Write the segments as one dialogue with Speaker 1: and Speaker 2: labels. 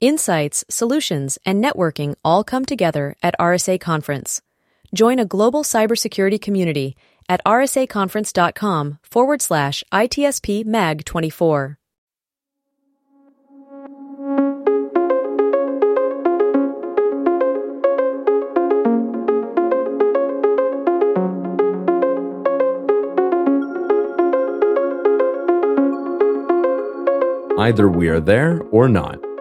Speaker 1: Insights, solutions, and networking all come together at RSA Conference. Join a global cybersecurity community at rsaconference.com forward slash ITSP MAG 24.
Speaker 2: Either we are there or not,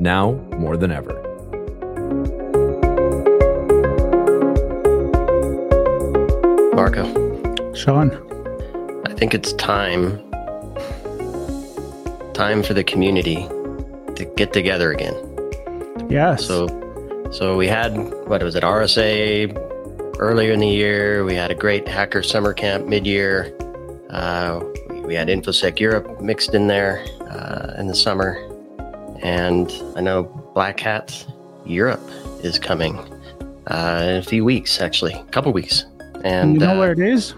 Speaker 2: now more than ever.
Speaker 3: Marco,
Speaker 4: Sean,
Speaker 3: I think it's time time for the community to get together again.
Speaker 4: yes.
Speaker 3: So so we had what was it RSA earlier in the year. We had a great hacker summer camp mid-year. Uh, we, we had InfoSec Europe mixed in there uh, in the summer, and I know Black Hat Europe is coming uh, in a few weeks, actually, a couple weeks. And
Speaker 4: you know
Speaker 3: uh,
Speaker 4: where it is?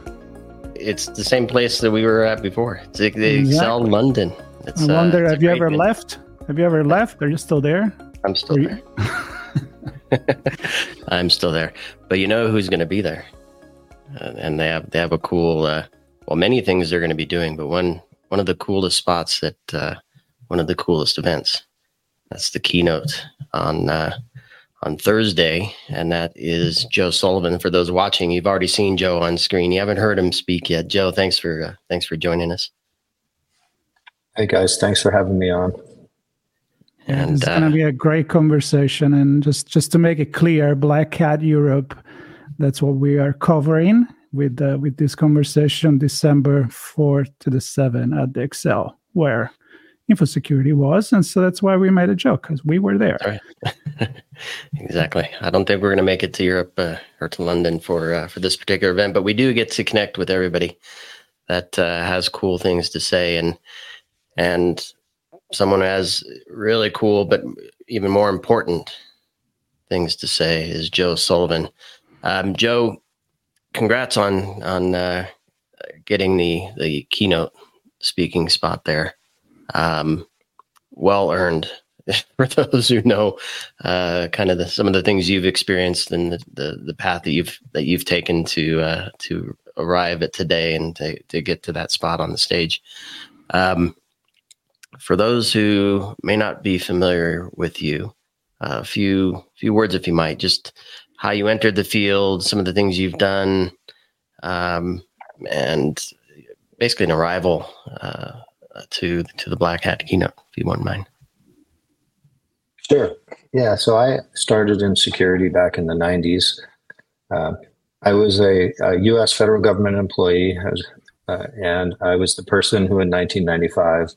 Speaker 3: it's the same place that we were at before. It's the Excel London. It's,
Speaker 4: I
Speaker 3: uh,
Speaker 4: wonder,
Speaker 3: it's
Speaker 4: have you ever left? Have you ever left? Are you still there?
Speaker 3: I'm still
Speaker 4: Are
Speaker 3: there. I'm still there. But you know who's going to be there? Uh, and they have they have a cool. Uh, well, many things they're going to be doing, but one one of the coolest spots that uh, one of the coolest events. That's the keynote on uh, on Thursday, and that is Joe Sullivan. For those watching, you've already seen Joe on screen. You haven't heard him speak yet. Joe, thanks for uh, thanks for joining us.
Speaker 5: Hey guys, thanks for having me on.
Speaker 3: And
Speaker 4: it's
Speaker 3: uh,
Speaker 4: going to be a great conversation. And just just to make it clear, Black Hat Europe, that's what we are covering with uh, with this conversation, December fourth to the seventh at the Excel, where InfoSecurity was, and so that's why we made a joke because we were there.
Speaker 3: Right. exactly. I don't think we're going to make it to Europe uh, or to London for uh, for this particular event, but we do get to connect with everybody that uh, has cool things to say, and and someone who has really cool, but even more important things to say is Joe Sullivan. Um, Joe, congrats on on uh, getting the the keynote speaking spot there. Um, well earned for those who know uh, kind of the, some of the things you've experienced and the, the, the path that you've that you've taken to uh, to arrive at today and to, to get to that spot on the stage. Um, for those who may not be familiar with you, a few few words, if you might, just how you entered the field, some of the things you've done, um, and basically an arrival uh, to to the Black Hat keynote, if you wouldn't mind.
Speaker 5: Sure. Yeah. So I started in security back in the 90s. Uh, I was a, a U.S. federal government employee, uh, and I was the person who, in 1995,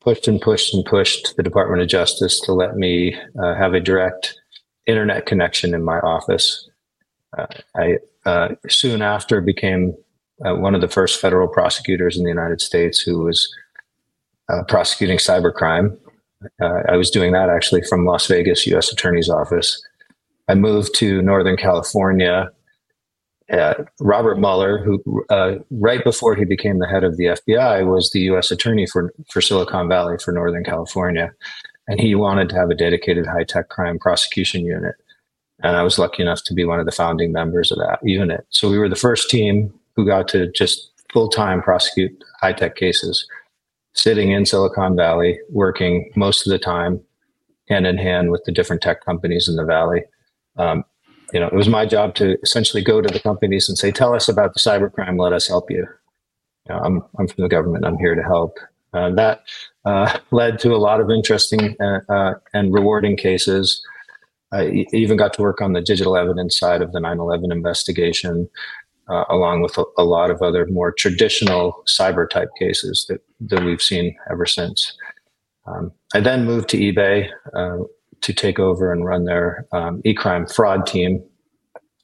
Speaker 5: pushed and pushed and pushed the Department of Justice to let me uh, have a direct internet connection in my office. Uh, I uh, soon after became uh, one of the first federal prosecutors in the United States who was uh, prosecuting cybercrime. Uh, I was doing that actually from Las Vegas U.S. Attorney's Office. I moved to Northern California. Uh, Robert Mueller, who uh, right before he became the head of the FBI, was the U.S. Attorney for for Silicon Valley for Northern California, and he wanted to have a dedicated high tech crime prosecution unit. And I was lucky enough to be one of the founding members of that unit. So we were the first team who got to just full time prosecute high tech cases sitting in Silicon Valley, working most of the time hand in hand with the different tech companies in the valley. Um, you know, it was my job to essentially go to the companies and say, "Tell us about the cybercrime. Let us help you." you know, I'm I'm from the government. I'm here to help. Uh, that uh, led to a lot of interesting uh, uh, and rewarding cases. I even got to work on the digital evidence side of the 9/11 investigation uh, along with a, a, lot of other more traditional cyber type cases that, that we've seen ever since. Um, I then moved to eBay uh, to take over and run their um, e-crime fraud team,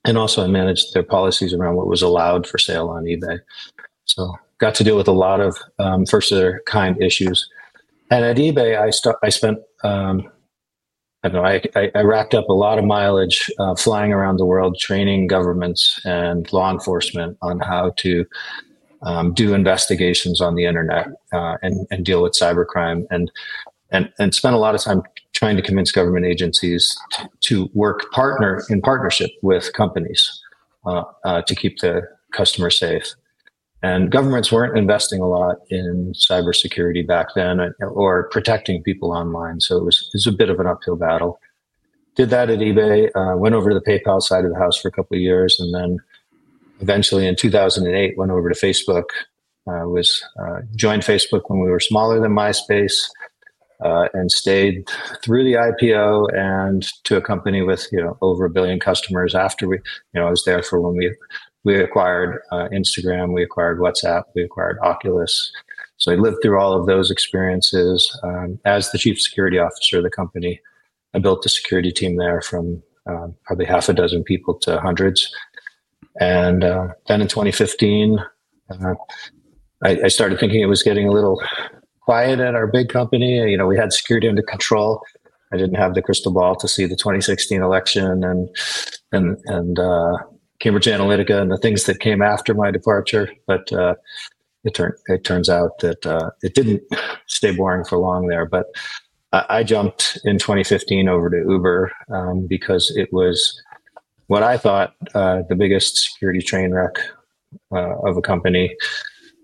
Speaker 5: and also I managed their policies around what was allowed for sale on eBay. So got to deal with a lot of um, first of their kind issues. And at eBay, I st- I spent um, I know I, I, I, racked up a lot of mileage uh, flying around the world, training governments and law enforcement on how to um, do investigations on the internet uh, and, and deal with cybercrime and and and spent a lot of time trying to convince government agencies to, to work partner in partnership with companies uh, uh, to keep the customer safe. And governments weren't investing a lot in cybersecurity back then uh, or protecting people online. So it was, it was a bit of an uphill battle. Did that at eBay, uh, went over to the PayPal side of the house for a couple of years, and then eventually in 2008 went over to Facebook. Uh, was uh, joined Facebook when we were smaller than MySpace, uh, and stayed through the IPO and to a company with you know over a billion customers. After we, you know, I was there for when we we acquired uh, Instagram, we acquired WhatsApp, we acquired Oculus. So I lived through all of those experiences um, as the chief security officer of the company. I built the security team there from um, probably half a dozen people to hundreds. And uh, then in 2015, uh, I, I, started thinking it was getting a little quiet at our big company. You know, we had security under control. I didn't have the crystal ball to see the 2016 election and and and uh, Cambridge Analytica and the things that came after my departure. But uh, it it turns out that uh, it didn't stay boring for long there. But I, I jumped in 2015 over to Uber um, because it was what I thought uh, the biggest security train wreck uh, of a company.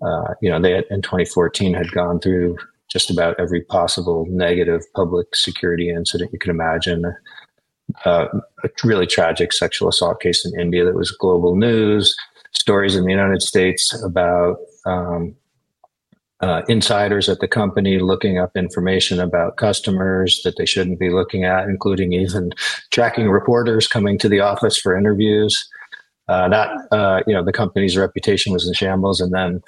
Speaker 5: Uh, you know, they had, in 2014 had gone through just about every possible negative public security incident you could imagine. Uh, a really tragic sexual assault case in India that was global news. Stories in the United States about um, uh, insiders at the company looking up information about customers that they shouldn't be looking at, including even tracking reporters coming to the office for interviews. Uh, that uh, you know the company's reputation was in shambles, and then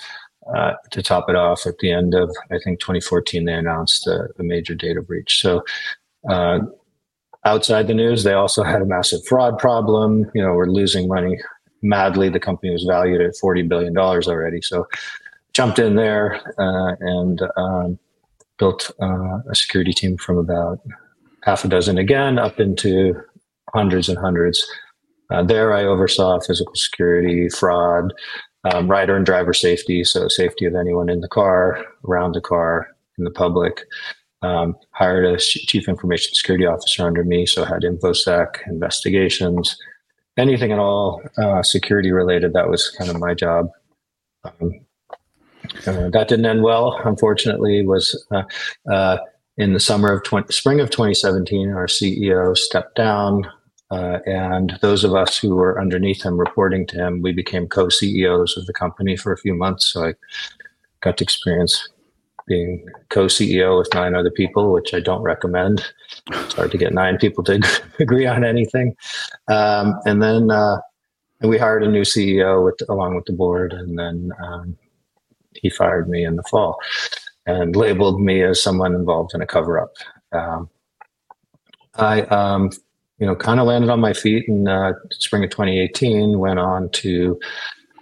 Speaker 5: uh, to top it off, at the end of I think 2014, they announced a, a major data breach. So. Outside the news, they also had a massive fraud problem. You know, we're losing money madly. The company was valued at $40 billion already. So jumped in there uh, and um, built uh, a security team from about half a dozen again up into hundreds and hundreds. Uh, there, I oversaw physical security, fraud, um, rider and driver safety, so safety of anyone in the car, around the car, in the public. Um, hired a chief information security officer under me, so I had infosec investigations, anything at all uh, security related. That was kind of my job. Um, uh, that didn't end well, unfortunately. Was uh, uh in the summer of 20, spring of 2017, our CEO stepped down, uh, and those of us who were underneath him, reporting to him, we became co-CEOs of the company for a few months. So I got to experience being co-CEO with nine other people, which I don't recommend. It's hard to get nine people to agree on anything. Um, and then uh, we hired a new CEO with along with the board, and then um, he fired me in the fall and labeled me as someone involved in a cover up. Um, I, um, you know, kind of landed on my feet in uh, spring of 2018. Went on to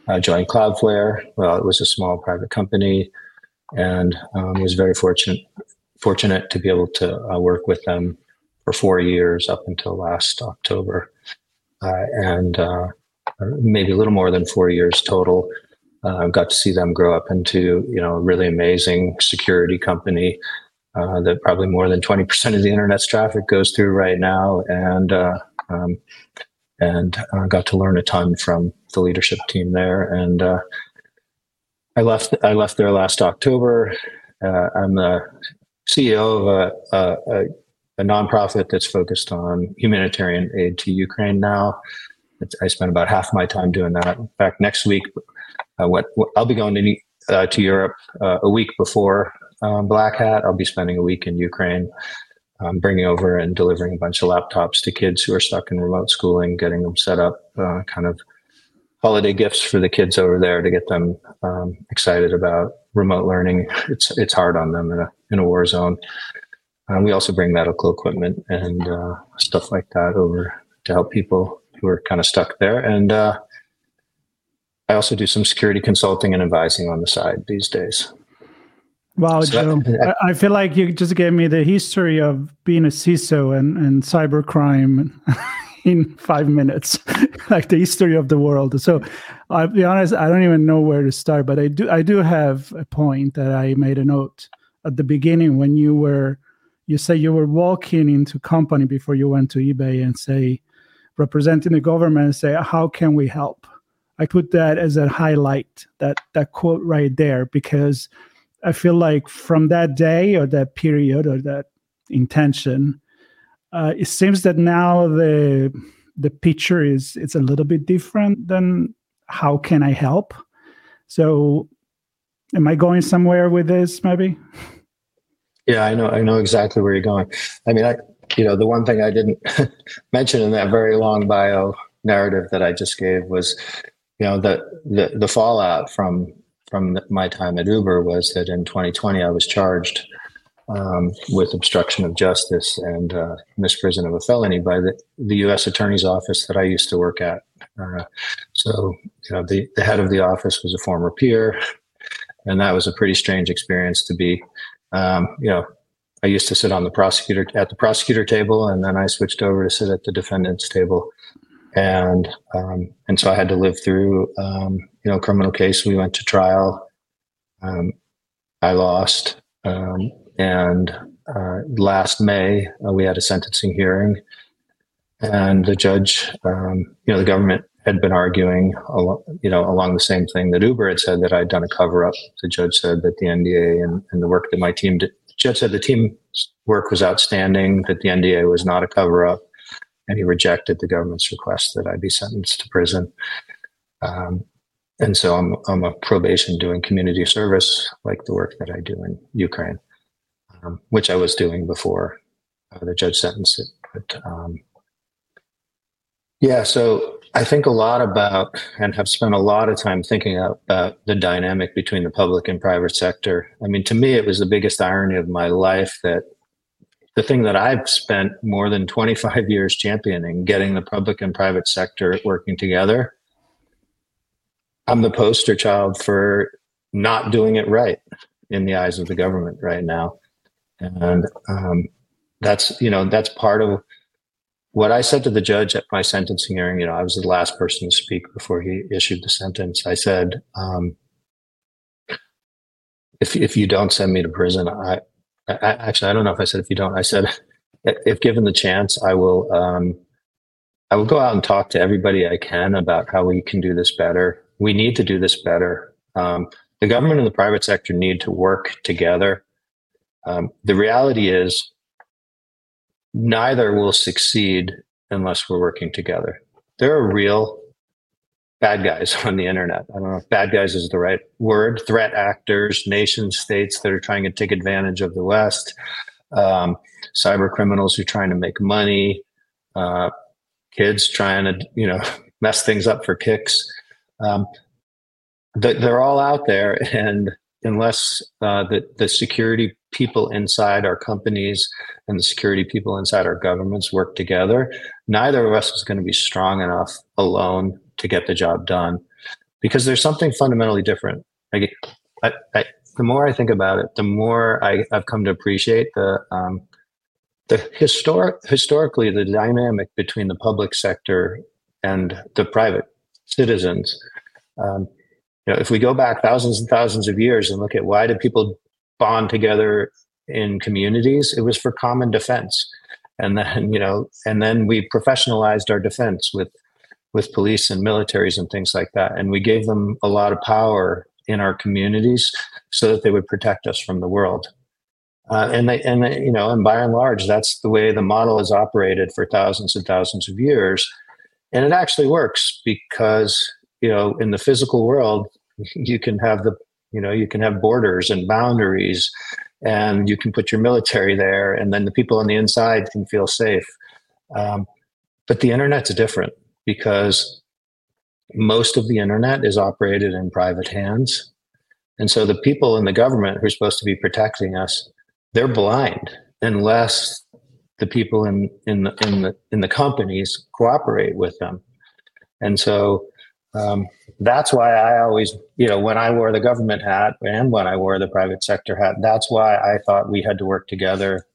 Speaker 5: uh, join Cloudflare. Well, it was a small private company, and um, was very fortunate fortunate to be able to uh, work with them for four years up until last October, uh, and uh, maybe a little more than four years total uh, got to see them grow up into you know a really amazing security company uh, that probably more than 20% of the internet's traffic goes through right now. And uh, um, and got to learn a ton from the leadership team there. And I left I left there last October uh, I'm the CEO of a, a, a nonprofit that's focused on humanitarian aid to Ukraine now I spend about half my time doing that. In fact, next week uh, what, what, I'll be going to uh, to Europe uh, a week before um, Black Hat. I'll be spending a week in Ukraine, um, bringing over and delivering a bunch of laptops to kids who are stuck in remote schooling, getting them set up, uh, kind of holiday gifts for the kids over there to get them um, excited about remote learning. It's it's hard on them in a in a war zone. Um, we also bring medical equipment and uh, stuff like that over to help people who are kind of stuck there. And uh, I also do some security consulting and advising on the side these days.
Speaker 4: Wow, so Joe, I, I, feel like you just gave me the history of being a CISO and, and cybercrime in five minutes, like the history of the world. So I'll be honest, I don't even know where to start, but I do I do have a point that I made a note at the beginning when you were you say you were walking into company before you went to eBay and say representing the government and say how can we help i put that as a highlight that that quote right there because I feel like from that day or that period or that intention, uh, it seems that now the the picture is it's a little bit different than how can I help. So, am I going somewhere with this? Maybe.
Speaker 5: Yeah, I know. I know exactly where you're going. I mean, I you know the one thing I didn't mention in that very long bio narrative that I just gave was, you know, the the the fallout from from my time at Uber was that in 2020 I was charged um, with obstruction of justice and uh, misprision of a felony by the, the U.S. Attorney's Office that I used to work at. Uh, so, you know, the, the head of the office was a former peer, and that was a pretty strange experience to be. Um, you know, I used to sit on the prosecutor at the prosecutor table, and then I switched over to sit at the defendant's table and um, and so I had to live through um, you know a criminal case. We went to trial. Um, I lost, um, and uh, last May uh, we had a sentencing hearing, and the judge, um, you know, the government had been arguing, you know, along the same thing that Uber had said that I'd done a cover up. The judge said that the NDA and, and the work that my team did. The judge said the team's work was outstanding, that the NDA was not a cover up and he rejected the government's request that I be sentenced to prison. Um, and so I'm I'm a probation doing community service, like the work that I do in Ukraine, um, which I was doing before uh, the judge sentenced it. But um, yeah, so I think a lot about and have spent a lot of time thinking about the dynamic between the public and private sector. I mean, to me, it was the biggest irony of my life that the thing that I've spent more than 25 years championing, getting the public and private sector working together. I'm the poster child for not doing it right in the eyes of the government right now. And um, that's, you know, that's part of what I said to the judge at my sentencing hearing. You know, I was the last person to speak before he issued the sentence. I said, um, if, if you don't send me to prison, I, I, actually, I don't know if I said if you don't. I said if given the chance, I will. Um, I will go out and talk to everybody I can about how we can do this better. We need to do this better. Um, the government and the private sector need to work together. Um, the reality is, neither will succeed unless we're working together. There are real bad guys on the internet. I don't know if bad guys is the right word. Threat actors, nation states that are trying to take advantage of the West, um, cyber criminals who are trying to make money, uh, kids trying to you know mess things up for kicks. Um, they're all out there, and unless uh, the the security people inside our companies and the security people inside our governments work together, neither of us is going to be strong enough alone to get the job done because there's something fundamentally different. Like, I, I, the more I think about it, the more I, have come to appreciate the um, the historic historically the dynamic between the public sector and the private citizens. Um, know, if we go back thousands and thousands of years and look at why did people bond together in communities, it was for common defense. And then, you know, and then we professionalized our defense with with police and militaries and things like that. And we gave them a lot of power in our communities so that they would protect us from the world. Uh, and they, and they, you know, and by and large, that's the way the model has operated for thousands and thousands of years. And it actually works because, you know, in the physical world, you can have the, you know, you can have borders and boundaries and you can put your military there and then the people on the inside can feel safe. Um, but the internet's different because most of the internet is operated in private hands. And so the people in the government who are supposed to be protecting us, they're blind unless the people in in the in the in the companies cooperate with them. And so um, that's why I always, you know, when I wore the government hat and when I wore the private sector hat, that's why I thought we had to work together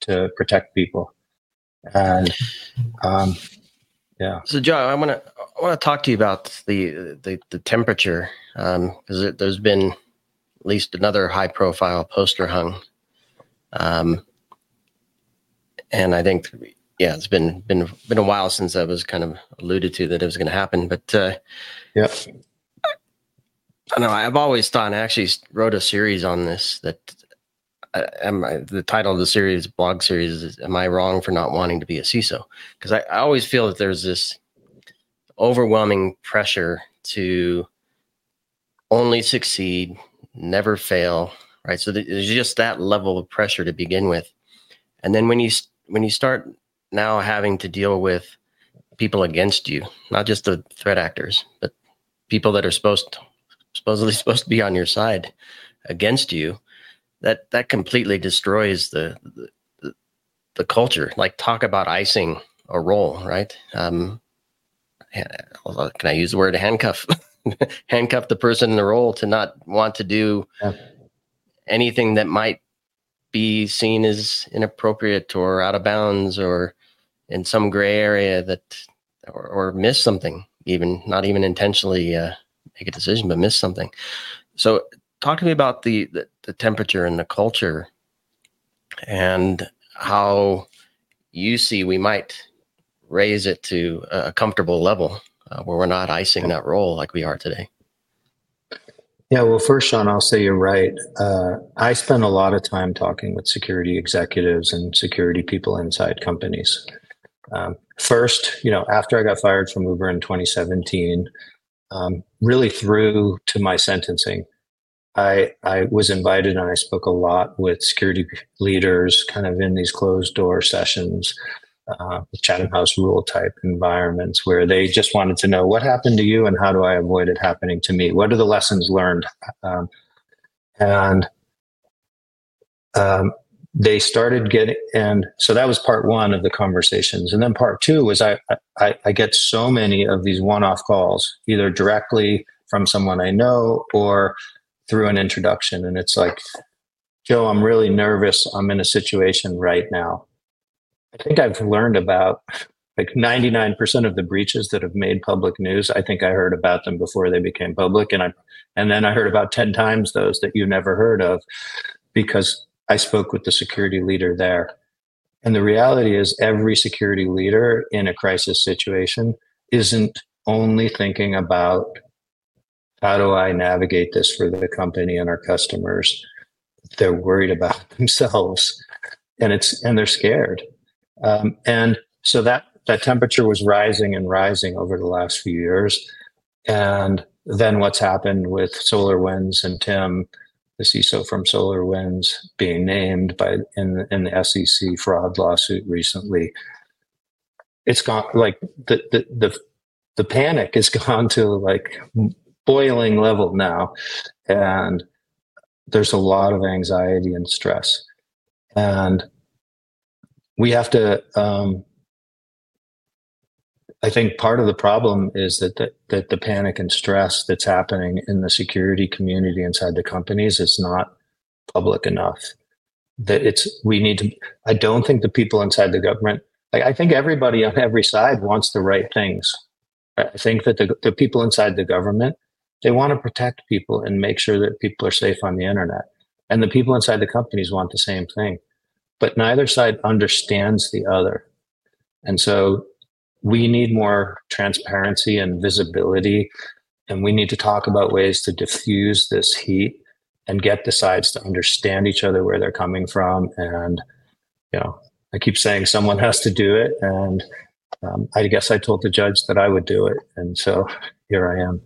Speaker 5: to protect people. And um, yeah.
Speaker 3: So, Joe, I want to I want to talk to you about the the, the temperature because um, there's been at least another high profile poster hung, um, and I think yeah, it's been been been a while since I was kind of alluded to that it was going to happen, but uh,
Speaker 5: yeah.
Speaker 3: I know I've always thought. I actually wrote a series on this. That uh, am I, the title of the series, blog series, is "Am I wrong for not wanting to be a CISO?" Because I, I always feel that there's this overwhelming pressure to only succeed, never fail, right? So there's just that level of pressure to begin with, and then when you when you start now having to deal with people against you, not just the threat actors, but people that are supposed to, supposedly supposed to be on your side against you, that that completely destroys the the, the culture. Like talk about icing a role, right? Um, can I use the word handcuff? handcuff the person in the role to not want to do yeah. anything that might be seen as inappropriate or out of bounds or in some gray area that or, or miss something even not even intentionally uh, make a decision but miss something. So talk to me about the, the, the temperature and the culture and how you see we might raise it to a comfortable level uh, where we're not icing that role like we are today
Speaker 5: yeah, well, first, Sean, I'll say you're right. Uh, I spend a lot of time talking with security executives and security people inside companies. Um, first, you know, after I got fired from Uber in 2017, um, really through to my sentencing, I, I was invited and I spoke a lot with security leaders kind of in these closed door sessions, uh, Chatham House rule type environments where they just wanted to know what happened to you and how do I avoid it happening to me? What are the lessons learned? Um, and um, they started getting and so that was part one of the conversations and then part two was i i, I get so many of these one-off calls either directly from someone i know or through an introduction and it's like joe i'm really nervous i'm in a situation right now i think i've learned about like 99% of the breaches that have made public news i think i heard about them before they became public and i and then i heard about 10 times those that you never heard of because I spoke with the security leader there. And the reality is, every security leader in a crisis situation isn't only thinking about how do I navigate this for the company and our customers. They're worried about themselves, and it's and they're scared. Um, and so that that temperature was rising and rising over the last few years. And then what's happened with SolarWinds and Tim the CISO from SolarWinds, being named by in in the SEC fraud lawsuit recently. It's gone like the the the, the panic has gone to like boiling level now, and there's a lot of anxiety and stress, and we have to um, I think part of the problem is that the, that the panic and stress that's happening in the security community inside the companies is not public enough. That it's we need to. I don't think the people inside the government. I think everybody on every side wants the right things. I think that the, the people inside the government they want to protect people and make sure that people are safe on the internet. And the people inside the companies want the same thing. But neither side understands the other. And so we need more transparency and visibility and we need to talk about ways to diffuse this heat and get the sides to understand each other where they're coming from. And you know i keep saying someone has to do it and um, i guess i told the judge that i would do it. And so here i am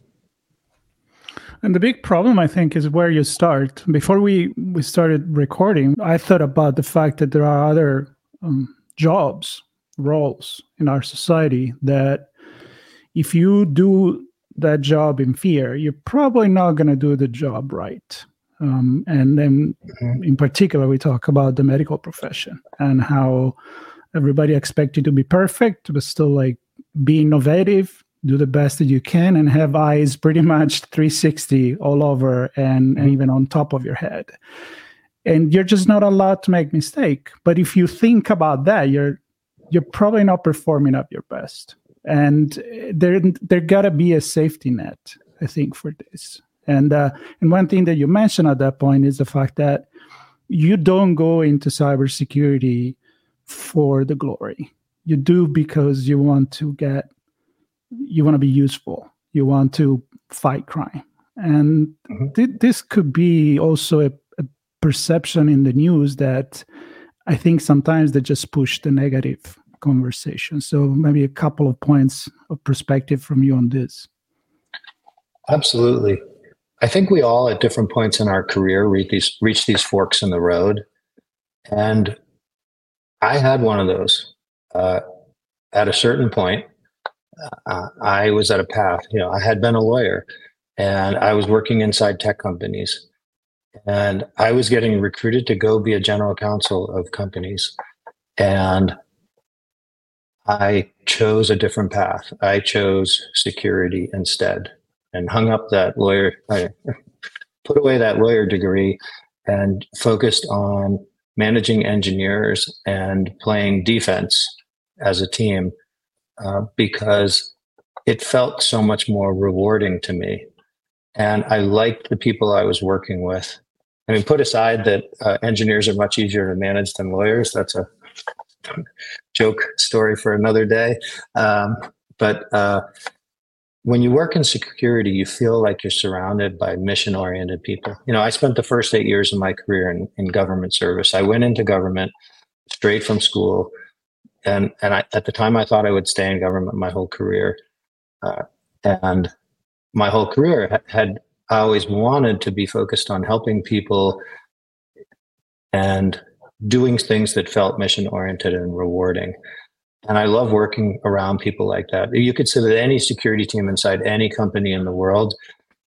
Speaker 4: and the big problem i think is where you start before we we started recording i thought about the fact that there are other um, jobs roles in our society that if you do that job in fear, you're probably not going to do the job right. Um, and then, mm-hmm. in particular, we talk about the medical profession and how everybody expects you to be perfect, but still like be innovative, do the best that you can, and have eyes pretty much 360 all over and, mm-hmm. and even on top of your head. And you're just not allowed to make mistake. But if you think about that, you're you're probably not performing at your best. And there there gotta be a safety net, I think, for this. And uh, and one thing that you mentioned at that point is the fact that you don't go into cybersecurity for the glory. You do because you want to get, you want to be useful. You want to fight crime, and mm-hmm. th- this could be also a, a perception in the news that I think sometimes they just push the negative conversation. So maybe a couple of points of perspective from you on this.
Speaker 5: Absolutely. I think we all at different points in our career reach these reach these forks in the road, and I had one of those. Uh, at a certain point, uh, I was at a path. You know, I had been a lawyer, and I was working inside tech companies, and I was getting recruited to go be a general counsel of companies, and I chose a different path. I chose security instead and hung up that lawyer, I put away that lawyer degree and focused on managing engineers and playing defense as a team uh, because it felt so much more rewarding to me. And I liked the people I was working with. I mean, put aside that uh, engineers are much easier to manage than lawyers. That's a joke story for another day. Um, but uh, when you work in security, you feel like you're surrounded by mission oriented people. You know, I spent the first eight years of my career in, in government service. I went into government straight from school. And, and I, at the time, I thought I would stay in government my whole career. Uh, and my whole career had, had I always wanted to be focused on helping people and doing things that felt mission oriented and rewarding. And I love working around people like that. You could sit with any security team inside any company in the world,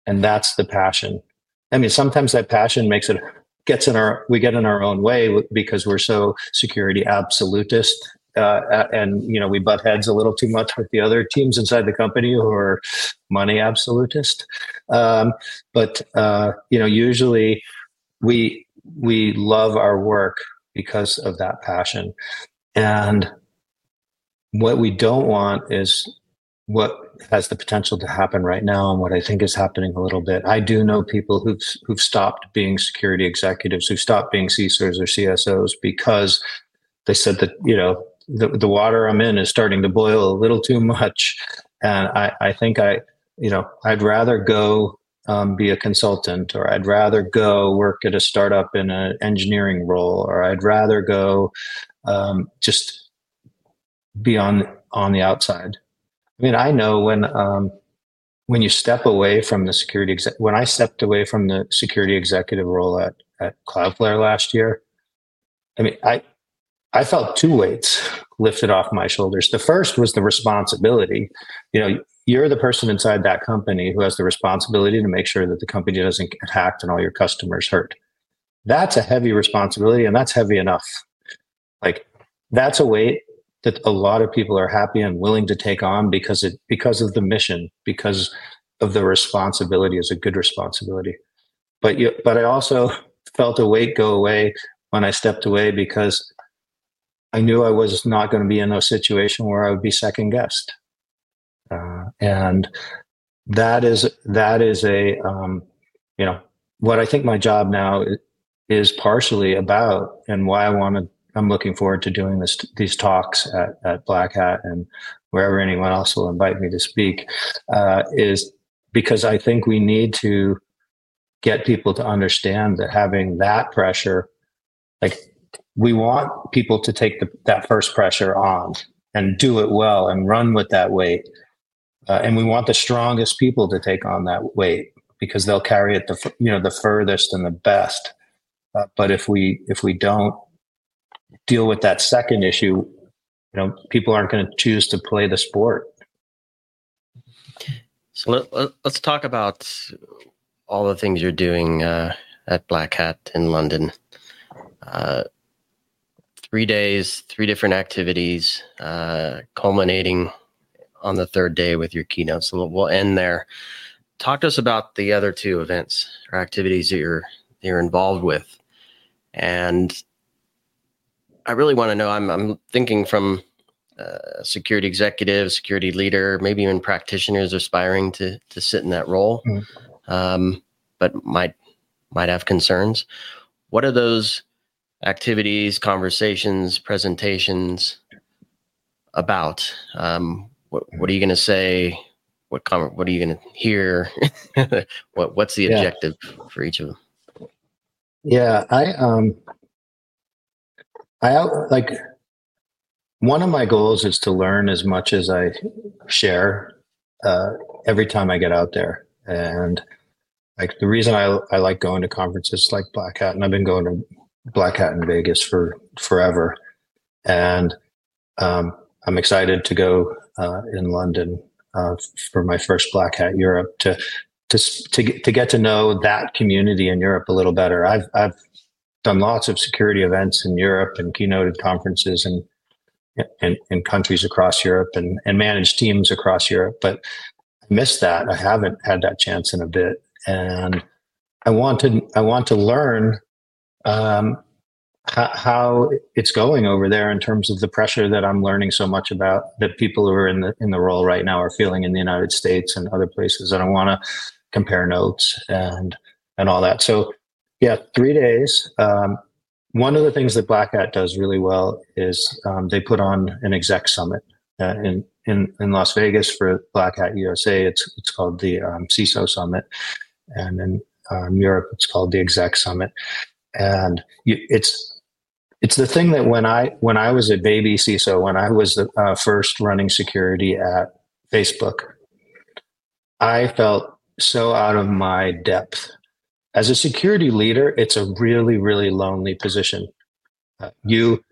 Speaker 5: and that's the passion. I mean, sometimes that passion makes it gets in our we get in our own way because we're so security absolutist uh, and you know we butt heads a little too much with the other teams inside the company who are money absolutist um, but uh, you know usually we we love our work because of that passion and what we don't want is what has the potential to happen right now and what I think is happening a little bit. I do know people who've who've stopped being security executives, who've stopped being CISOs or CSOs because they said that, you know, the, the water I'm in is starting to boil a little too much. And I, I think I, you know, I'd rather go um, be a consultant or I'd rather go work at a startup in an engineering role or I'd rather go um, just be on on the outside. I mean, I know when um, when you step away from the security exec- when I stepped away from the security executive role at at Cloudflare last year, I mean, I I felt two weights lifted off my shoulders. The first was the responsibility. You know, you're the person inside that company who has the responsibility to make sure that the company doesn't get hacked and all your customers hurt. That's a heavy responsibility, and that's heavy enough. Like that's a weight that a lot of people are happy and willing to take on because it because of the mission, because of the responsibility is a good responsibility. But you, but I also felt a weight go away when I stepped away because I knew I was not going to be in a situation where I would be second guessed, uh, and that is that is a um, you know what I think my job now is partially about, and why I wanted I'm looking forward to doing this these talks at, at Black Hat and wherever anyone else will invite me to speak. Uh, is because I think we need to get people to understand that having that pressure, like we want people to take the, that first pressure on and do it well and run with that weight. Uh, and we want the strongest people to take on that weight because they'll carry it the you know the furthest and the best. Uh, but if we if we don't deal with that second issue, you know, people aren't going to choose to play the sport.
Speaker 3: So let, us talk about all the things you're doing uh, at Black Hat in London. Uh, three days, three different activities, uh, culminating on the third day with your keynote. So we'll end there. Talk to us about the other two events or activities that you're you're involved with, and I really want to know. I'm I'm thinking from uh, security executive, security leader, maybe even practitioners aspiring to to sit in that role, mm. um, but might might have concerns. What are those activities, conversations, presentations about? Um, what What are you going to say? What com- What are you going to hear? what What's the objective yeah. for each of them?
Speaker 5: Yeah, I um, I like one of my goals is to learn as much as I share uh, every time I get out there, and like the reason I I like going to conferences like Black Hat, and I've been going to Black Hat in Vegas for forever, and um, I'm excited to go uh, in London uh, for my first Black Hat Europe to to to get, to get to know that community in Europe a little better. I've I've done lots of security events in Europe and keynoted conferences and in, in countries across Europe and, and managed teams across Europe, but I missed that. I haven't had that chance in a bit, and I want to I want to learn um, how, how it's going over there in terms of the pressure that I'm learning so much about that people who are in the in the role right now are feeling in the United States and other places. And I want to compare notes and and all that. So yeah, three days. Um, one of the things that Black Hat does really well is um, they put on an exec summit uh, in, in in Las Vegas for Black Hat USA. It's it's called the um, CISO Summit, and in um, Europe it's called the Exec Summit. And you, it's it's the thing that when I when I was a baby CISO, when I was the uh, first running security at Facebook, I felt so out of my depth. As a security leader, it's a really really lonely position. Uh, you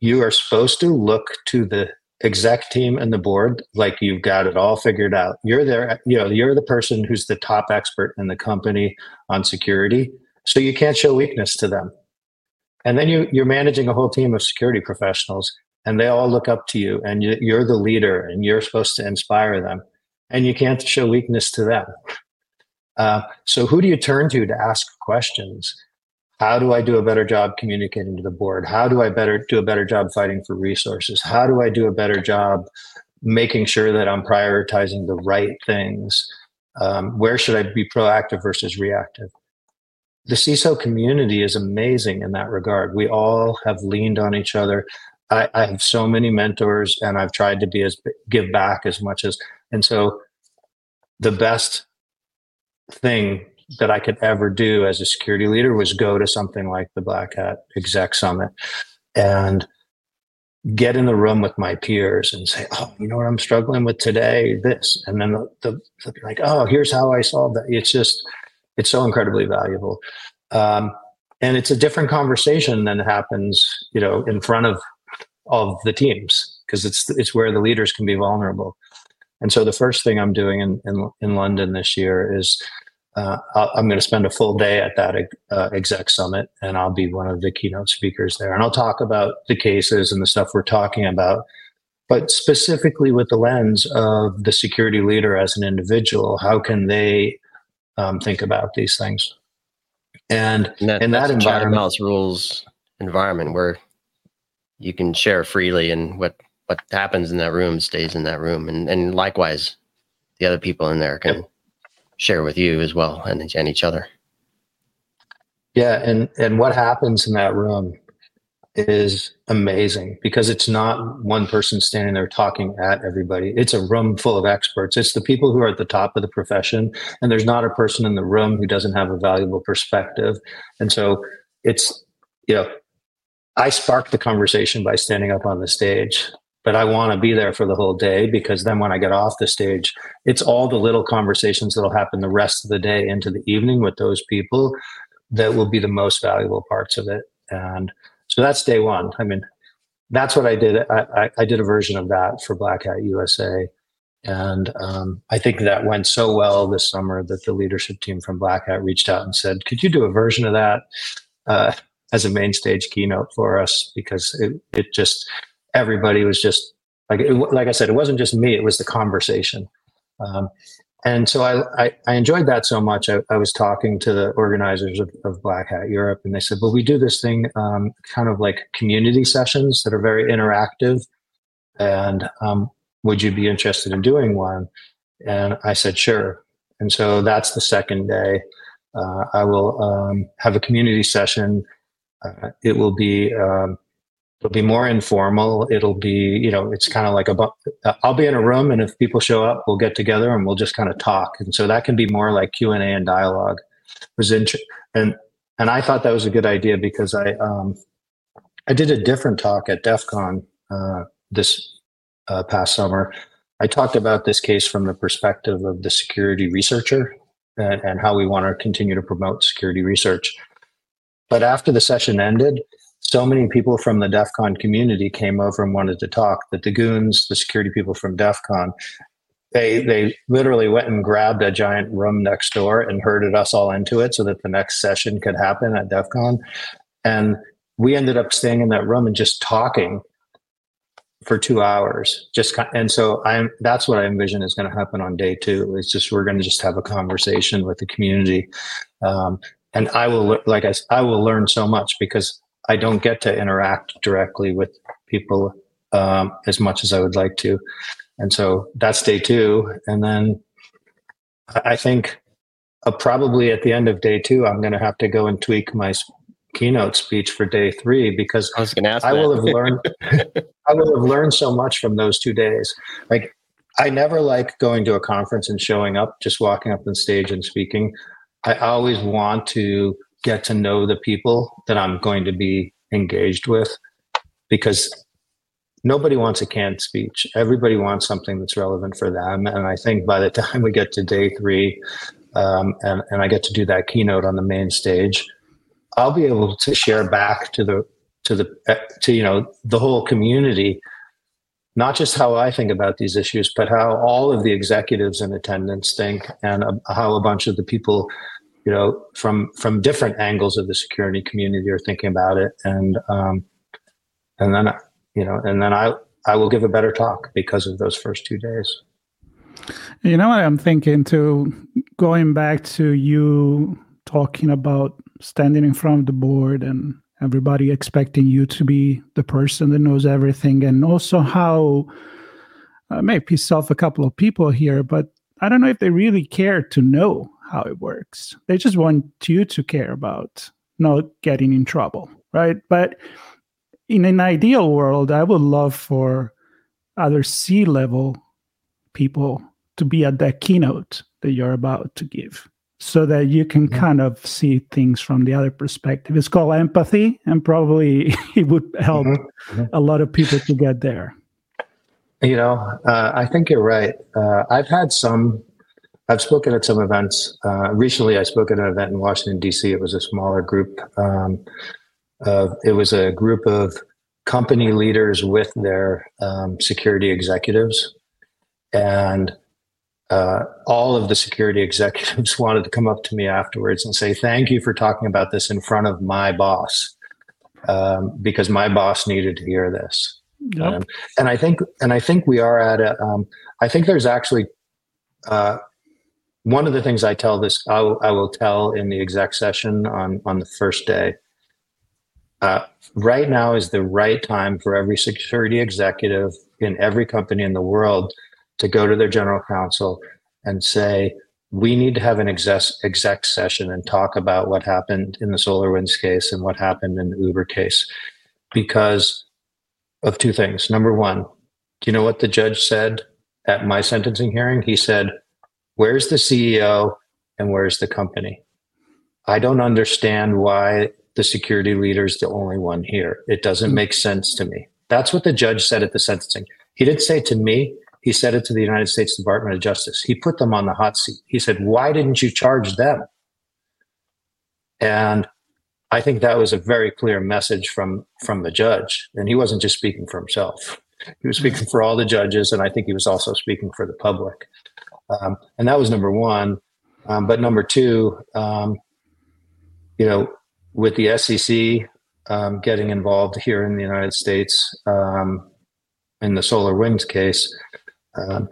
Speaker 5: you are supposed to look to the exec team and the board like you've got it all figured out. You're there, you know, you're the person who's the top expert in the company on security, so you can't show weakness to them. And then you, you're managing a whole team of security professionals and they all look up to you and you, are the leader and you're supposed to inspire them and you can't show weakness to them. Uh, so who do you turn to to ask questions? How do i do a better job communicating to the board? How do i better do a better job fighting for resources? How do i do a better job making sure that i'm prioritizing the right things? Um, where should i be proactive versus reactive the CISO community is amazing in that regard. We all have leaned on each other. I, I, have so many mentors, and I've tried to be as give back as much as. And so, the best thing that I could ever do as a security leader was go to something like the Black Hat Exec Summit and get in the room with my peers and say, "Oh, you know what I'm struggling with today? This," and then the, the like, "Oh, here's how I solved that." It's just it's so incredibly valuable. Um, and it's a different conversation than happens, you know, in front of of the teams because it's it's where the leaders can be vulnerable. And so the first thing I'm doing in in, in London this year is uh, I'm going to spend a full day at that uh, exec summit, and I'll be one of the keynote speakers there. And I'll talk about the cases and the stuff we're talking about, but specifically with the lens of the security leader as an individual. How can they um, think about these things. And, and that, in that environment,
Speaker 3: rules environment where you can share freely, and what what happens in that room stays in that room, and and likewise, the other people in there can yep. share with you as well and and each other.
Speaker 5: Yeah, and and what happens in that room is amazing because it's not one person standing there talking at everybody. It's a room full of experts. It's the people who are at the top of the profession, and there's not a person in the room who doesn't have a valuable perspective. And so it's, you know, I sparked the conversation by standing up on the stage, but I want to be there for the whole day because then when I get off the stage, it's all the little conversations that'll happen the rest of the day into the evening with those people that will be the most valuable parts of it. And so that's day one. I mean, that's what I did. I, I, I did a version of that for Black Hat USA. And um, I think that went so well this summer that the leadership team from Black Hat reached out and said, "Could you do a version of that uh, as a main stage keynote for us?" Because it, it just everybody was just like it, like I said, it wasn't just me; it was the conversation. Um, and so I, I, I, enjoyed that so much. I, I, was talking to the organizers of, of, Black Hat Europe, and they said, "Well, we do this thing, um, kind of like community sessions that are very interactive, and um, would you be interested in doing one?" And I said, "Sure." And so that's the second day. Uh, I will um, have a community session. Uh, it will be um, it'll be more informal. It'll be you know it's kind of like a i'll be in a room and if people show up we'll get together and we'll just kind of talk. And so that can be more like q&a and dialogue. And and i thought that was a good idea because i um i did a different talk at def con uh, this uh, past summer. I talked about this case from the perspective of the security researcher and, and how we want to continue to promote security research. But after the session ended so many people from the DEF CON community came over and wanted to talk that the goons, the security people from DEF CON, they they literally went and grabbed a giant room next door and herded us all into it so that the next session could happen at DEF CON. And we ended up staying in that room and just talking for two hours. Just and so I'm that's what I envision is going to happen on day two. It's just we're going to just have a conversation with the community, um, and I will like I I will learn so much because I don't get to interact directly with people um, as much as I would like to. And so that's day two. And then I think uh, probably at the end of day two, I'm going to have to go and tweak my keynote speech for day three because
Speaker 3: I was to ask.
Speaker 5: I will have learned. I will have learned so much from those two days. Like I never like going to a conference and showing up, just walking up on stage and speaking. I always want to get to know the people that I'm going to be engaged with because nobody wants a canned speech. Everybody wants something that's relevant for them. And I think by the time we get to day three um, and, and I get to do that keynote on the main stage, I'll be able to share back to the to the to you know the whole community not just how I think about these issues, but how all of the executives in attendance think, and uh, how a bunch of the people you know, from from different angles of the security community are thinking about it, and um, and then you know, and then I I will give a better talk because of those first two days.
Speaker 4: You know what I'm thinking too, going back to you talking about standing in front of the board and everybody expecting you to be the person that knows everything, and also how I may piss off a couple of people here, but I don't know if they really care to know how it works. They just want you to care about not getting in trouble, right? But in an ideal world, I would love for other C level people to be at that keynote that you're about to give so that you can mm-hmm. kind of see things from the other perspective. It's called empathy, and probably it would help mm-hmm. mm-hmm. a lot of people to get there.
Speaker 5: You know, uh, I think you're right. Uh, I've had some I've spoken at some events. Uh, recently, I spoke at an event in Washington, D.C. It was a smaller group. Um, uh, it was a group of company leaders with their um, security executives. And uh, all of the security executives wanted to come up to me afterwards and say, Thank you for talking about this in front of my boss, um, because my boss needed to hear this. Yep. Um, and I think, and I think we are at a. Um, I think there's actually uh, one of the things I tell this, I will, I will tell in the exec session on, on the first day. Uh, right now is the right time for every security executive in every company in the world to go to their general counsel and say, we need to have an exec, exec session and talk about what happened in the SolarWinds case and what happened in the Uber case because of two things. Number one, do you know what the judge said at my sentencing hearing? He said, where's the CEO and where's the company? I don't understand why the security leader is the only one here. It doesn't make sense to me. That's what the judge said at the sentencing. He didn't say to me. He said it to the United States Department of Justice. He put them on the hot seat. He said, Why didn't you charge them? And I think that was a very clear message from, from the judge. And he wasn't just speaking for himself. he was speaking for all the judges, and I think he was also speaking for the public. Um, and that was number one. Um, but number two, um, you know, with the SEC um, getting involved here in the United States um, in the SolarWinds case, um,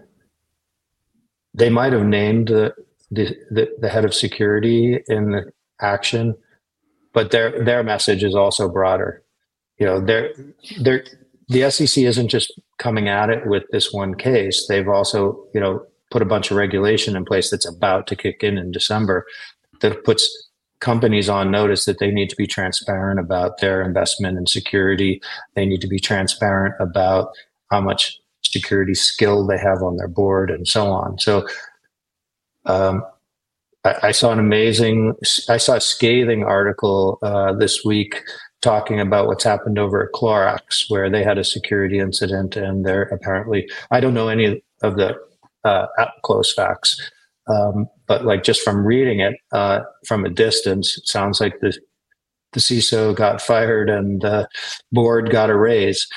Speaker 5: they might have named the, the, the, the head of security in the action, but their their message is also broader. You know, they're, they're, the SEC isn't just coming at it with this one case. They've also, you know, put a bunch of regulation in place that's about to kick in in December that puts companies on notice that they need to be transparent about their investment in security. They need to be transparent about how much security skill they have on their board and so on. So, um, I, I, saw an amazing, I saw a scathing article uh, this week talking about what's happened over at Clorox, where they had a security incident, and they're apparently, I don't know any of the uh, close facts, um, but like just from reading it uh, from a distance, it sounds like the the CISO got fired and the board got a raise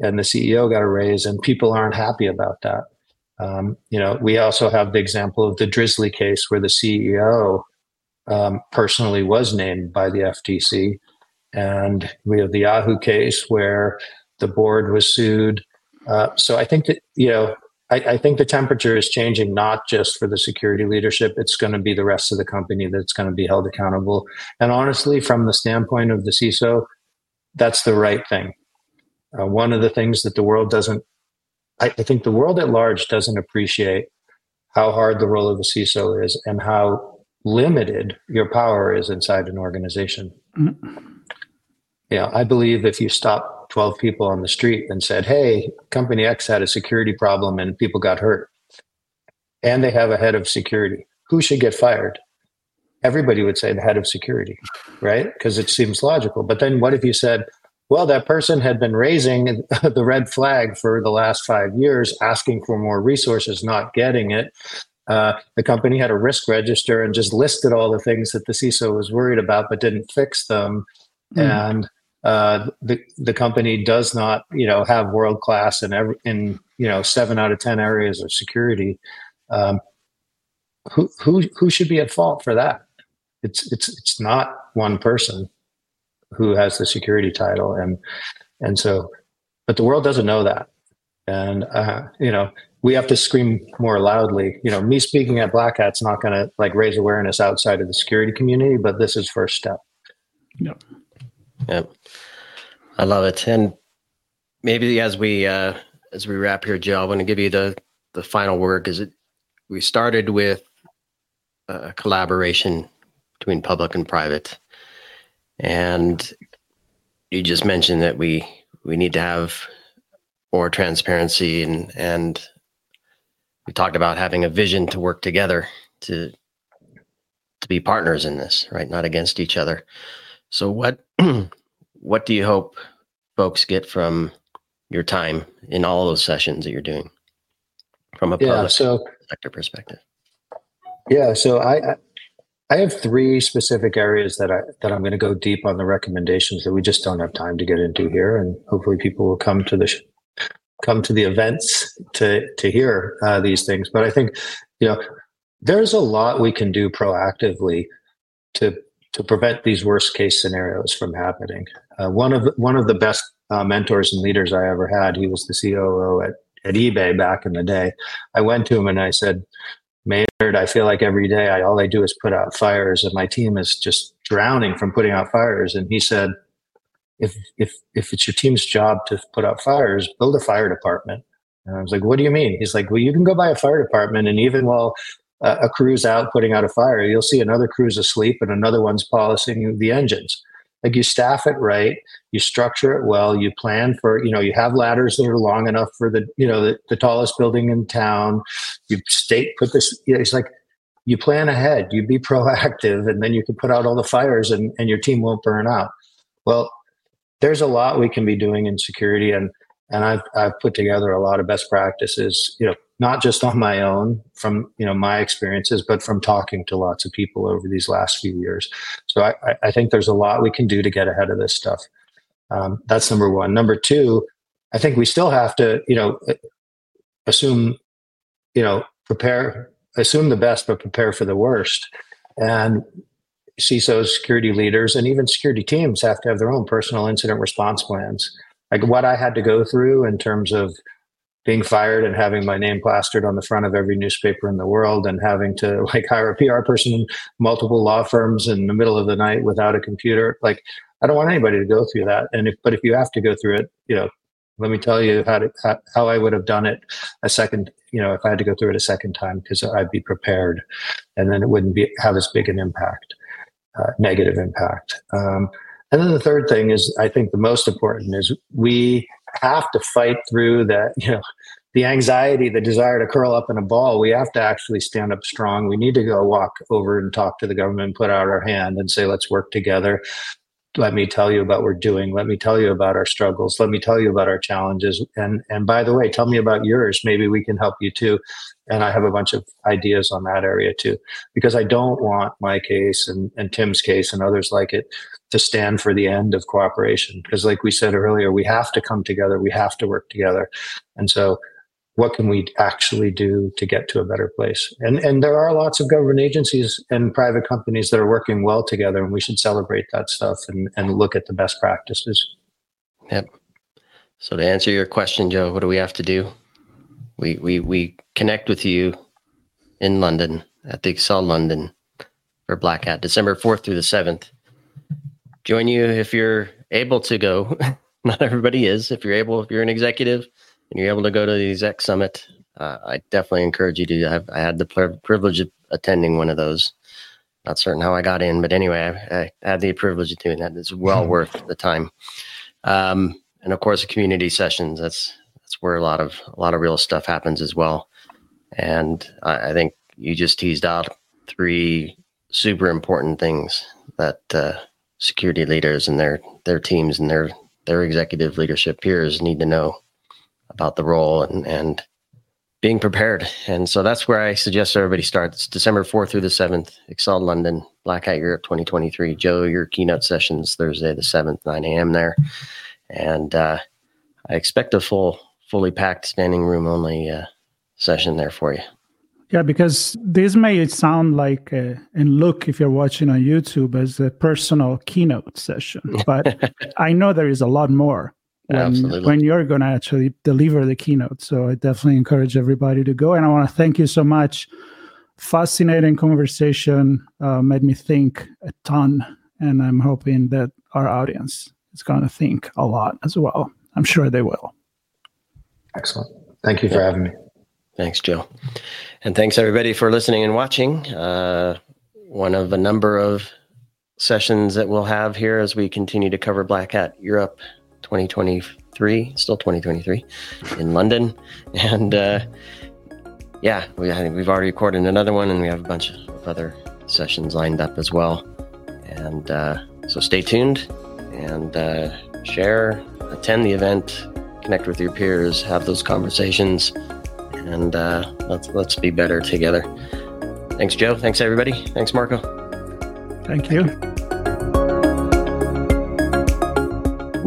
Speaker 5: and the CEO got a raise, and people aren't happy about that. Um, you know, we also have the example of the Drizzly case where the CEO um, personally was named by the FTC, and we have the Yahoo case where the board was sued. Uh, so I think that you know I, I, think the temperature is changing not just for the security leadership. It's going to be the rest of the company that's going to be held accountable. And honestly from the standpoint of the ciso that's the right thing. Uh, one of the things that the world doesn't I, I, think the world at large doesn't appreciate how hard the role of a ciso is and how limited your power is inside an organization. Mm-hmm. yeah i believe if you stop 12 people on the street and said, Hey, company X had a security problem and people got hurt. And they have a head of security. Who should get fired? Everybody would say the head of security, right? Because it seems logical. But then what if you said, well, that person had been raising the red flag for the last five years, asking for more resources, not getting it. Uh, the company had a risk register and just listed all the things that the CISO was worried about, but didn't fix them. Mm. And uh, the the company does not you know have world class in every in you know seven out of ten areas of security. Um, who who who should be at fault for that? It's it's it's not one person who has the security title, and and so, but the world doesn't know that, and uh, you know we have to scream more loudly. You know, me speaking at Black Hat's not going to like raise awareness outside of the security community, but this is first step.
Speaker 3: Yep. Yep. I love it. And maybe as we uh as we wrap here, Joe, I want to give you the the final word because it we started with a collaboration between public and private. And you just mentioned that we we need to have more transparency and and we talked about having a vision to work together to to be partners in this, right? Not against each other. So what what do you hope folks get from your time in all those sessions that you're doing from a public so, sector perspective?
Speaker 5: Yeah, so I, I have three specific areas that I that I'm going to go deep on the recommendations that we just don't have time to get into here, and hopefully people will come to the sh- come to the events to to hear uh, these things. But I think you know there's a lot we can do proactively to to prevent these worst case scenarios from happening. Uh, one of one of the best uh, mentors and leaders I ever had, he was the COO at, at eBay back in the day. I went to him and I said, Maynard, I feel like every day I all I do is put out fires, and my team is just drowning from putting out fires. And he said, if if if it's your team's job to put out fires, build a fire department. And I was like, what do you mean? He's like, well, you can go buy a fire department, and even while uh, a crew's out putting out a fire, you'll see another crew's asleep and another one's polishing the engines. Like you staff it right, you structure it well, you plan for, you know, you have ladders that are long enough for the, you know, the, the tallest building in town. You state, put this, you know, it's like you plan ahead, you be proactive, and then you can put out all the fires and, and your team won't burn out. Well, there's a lot we can be doing in security and and I've I've put together a lot of best practices, you know, not just on my own from you know my experiences, but from talking to lots of people over these last few years. So I, I think there's a lot we can do to get ahead of this stuff. Um, that's number one. Number two, I think we still have to, you know, assume, you know, prepare, assume the best, but prepare for the worst. And CISOs, security leaders, and even security teams have to have their own personal incident response plans. Like what I had to go through in terms of being fired and having my name plastered on the front of every newspaper in the world and having to like hire a PR person multiple law firms in the middle of the night without a computer. Like I don't want anybody to go through that. And if, but if you have to go through it, you know, let me tell you how to, how I would have done it a second, you know, if I had to go through it a second time, because I'd be prepared and then it wouldn't be, have as big an impact, uh, negative impact. Um, and then the third thing is, I think the most important is we have to fight through that, you know, the anxiety, the desire to curl up in a ball. We have to actually stand up strong. We need to go walk over and talk to the government, put out our hand and say, let's work together let me tell you about what we're doing. Let me tell you about our struggles. Let me tell you about our challenges. And and by the way tell me about yours. Maybe we can help you too. And i have a bunch of ideas on that area too because i don't want my case and, and tim's case and others like it to stand for the end of cooperation. Because like we said earlier we have to come together. We have to work together. And so what can we actually do to get to a better place? And and there are lots of government agencies and private companies that are working well together, and we should celebrate that stuff and, and look at the best practices.
Speaker 3: Yep. So to answer your question, Joe, what do we have to do? We we we connect with you in London at the Excel London for Black Hat, December fourth through the seventh. Join you if you're able to go. Not everybody is. If you're able, if you're an executive and you're able to go to the exec summit, uh, I definitely encourage you to. have. I had the privilege of attending one of those. Not certain how I got in, but anyway, I, I had the privilege of doing that. It's well worth the time. Um, and of course, the community sessions. That's that's where a lot of a lot of real stuff happens as well. And I, I think you just teased out three super important things that uh, security leaders and their their teams and their their executive leadership peers need to know about the role and, and being prepared. And so that's where I suggest everybody starts December 4th through the 7th, Excel London, Black Hat Europe 2023. Joe, your keynote sessions Thursday the 7th, 9 a.m. there. And uh, I expect a full, fully packed standing room only uh, session there for you.
Speaker 4: Yeah, because this may sound like, a, and look, if you're watching on YouTube, as a personal keynote session, but I know there is a lot more when, when you're going to actually deliver the keynote. So I definitely encourage everybody to go. And I want to thank you so much. Fascinating conversation, uh, made me think a ton. And I'm hoping that our audience is going to think a lot as well. I'm sure they will.
Speaker 5: Excellent. Thank you for yeah. having me.
Speaker 3: Thanks, Joe. And thanks, everybody, for listening and watching. Uh, one of a number of sessions that we'll have here as we continue to cover Black Hat Europe 2023, still 2023, in London. And uh, yeah, we, I think we've already recorded another one, and we have a bunch of other sessions lined up as well. And uh, so stay tuned and uh, share, attend the event, connect with your peers, have those conversations, and uh, let's let's be better together. Thanks, Joe. Thanks, everybody. Thanks, Marco.
Speaker 4: Thank you.